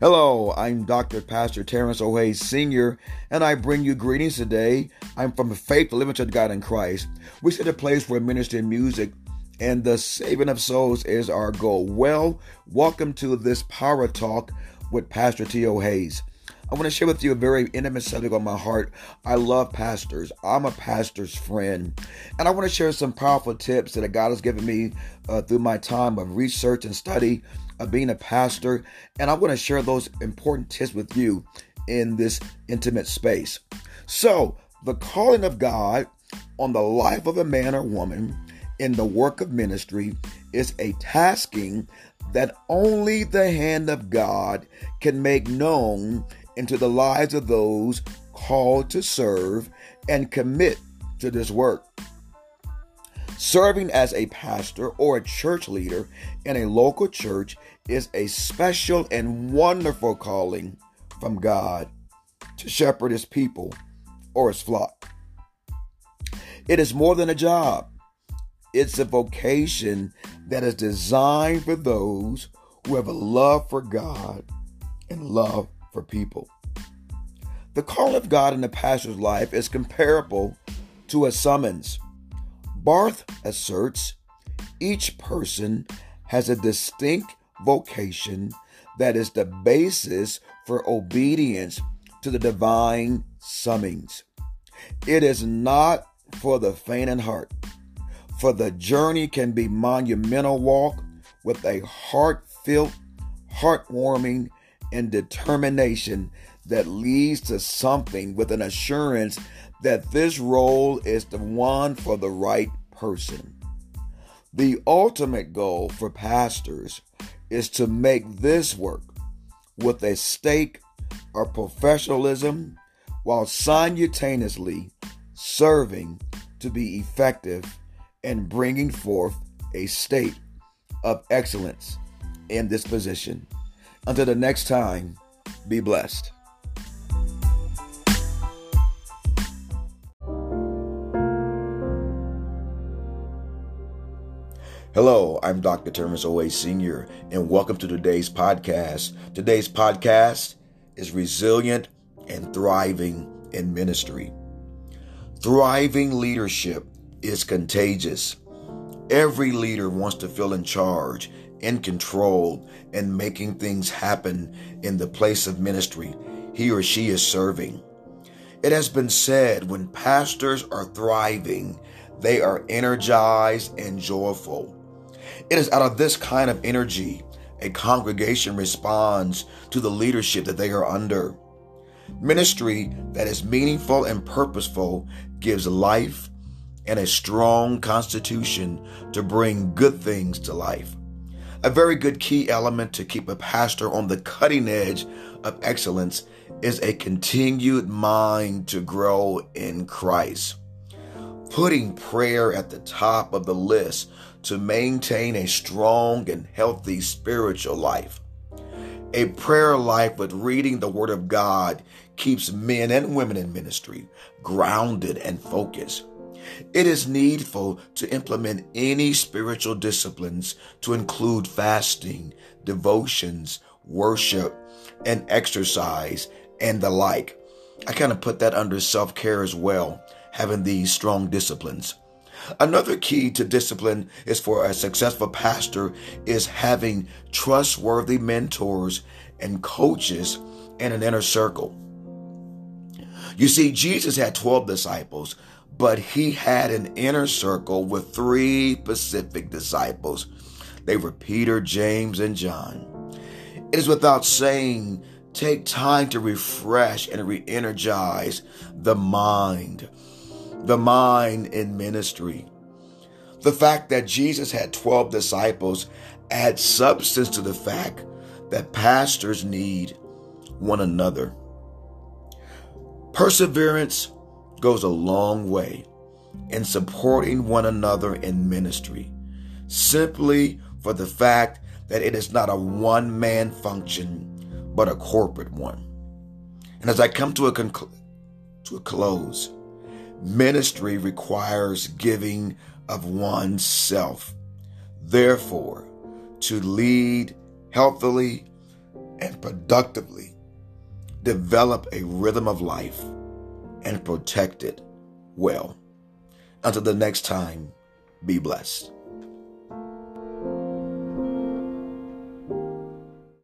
Hello, I'm Dr. Pastor Terence O. Hayes Sr., and I bring you greetings today. I'm from Faith Limited God in Christ. We set a place where ministry music and the saving of souls is our goal. Well, welcome to this Power Talk with Pastor T.O. Hayes. I want to share with you a very intimate subject on my heart. I love pastors. I'm a pastor's friend. And I want to share some powerful tips that God has given me uh, through my time of research and study of being a pastor. And I want to share those important tips with you in this intimate space. So, the calling of God on the life of a man or woman in the work of ministry is a tasking that only the hand of God can make known into the lives of those called to serve and commit to this work. Serving as a pastor or a church leader in a local church is a special and wonderful calling from God to shepherd his people or his flock. It is more than a job, it's a vocation that is designed for those who have a love for God and love for people. The call of God in the pastor's life is comparable to a summons. Barth asserts each person has a distinct vocation that is the basis for obedience to the divine summons. It is not for the faint in heart, for the journey can be monumental walk with a heart-filled, heartwarming, and determination that leads to something with an assurance that this role is the one for the right person. The ultimate goal for pastors is to make this work with a stake of professionalism while simultaneously serving to be effective and bringing forth a state of excellence in this position. Until the next time, be blessed. Hello, I'm Dr. Terence O. Hayes Sr., and welcome to today's podcast. Today's podcast is Resilient and Thriving in Ministry. Thriving leadership is contagious. Every leader wants to feel in charge, in control, and making things happen in the place of ministry he or she is serving. It has been said when pastors are thriving, they are energized and joyful. It is out of this kind of energy a congregation responds to the leadership that they are under. Ministry that is meaningful and purposeful gives life and a strong constitution to bring good things to life. A very good key element to keep a pastor on the cutting edge of excellence is a continued mind to grow in Christ. Putting prayer at the top of the list to maintain a strong and healthy spiritual life. A prayer life with reading the Word of God keeps men and women in ministry grounded and focused. It is needful to implement any spiritual disciplines to include fasting, devotions, worship, and exercise, and the like. I kind of put that under self care as well, having these strong disciplines. Another key to discipline is for a successful pastor is having trustworthy mentors and coaches in an inner circle. You see, Jesus had 12 disciples, but he had an inner circle with three specific disciples. They were Peter, James, and John. It is without saying, take time to refresh and re energize the mind the mind in ministry. The fact that Jesus had 12 disciples adds substance to the fact that pastors need one another. Perseverance goes a long way in supporting one another in ministry, simply for the fact that it is not a one man function, but a corporate one. And as I come to a, conclu- to a close, Ministry requires giving of oneself. Therefore, to lead healthily, and productively develop a rhythm of life and protect it well. Until the next time, be blessed.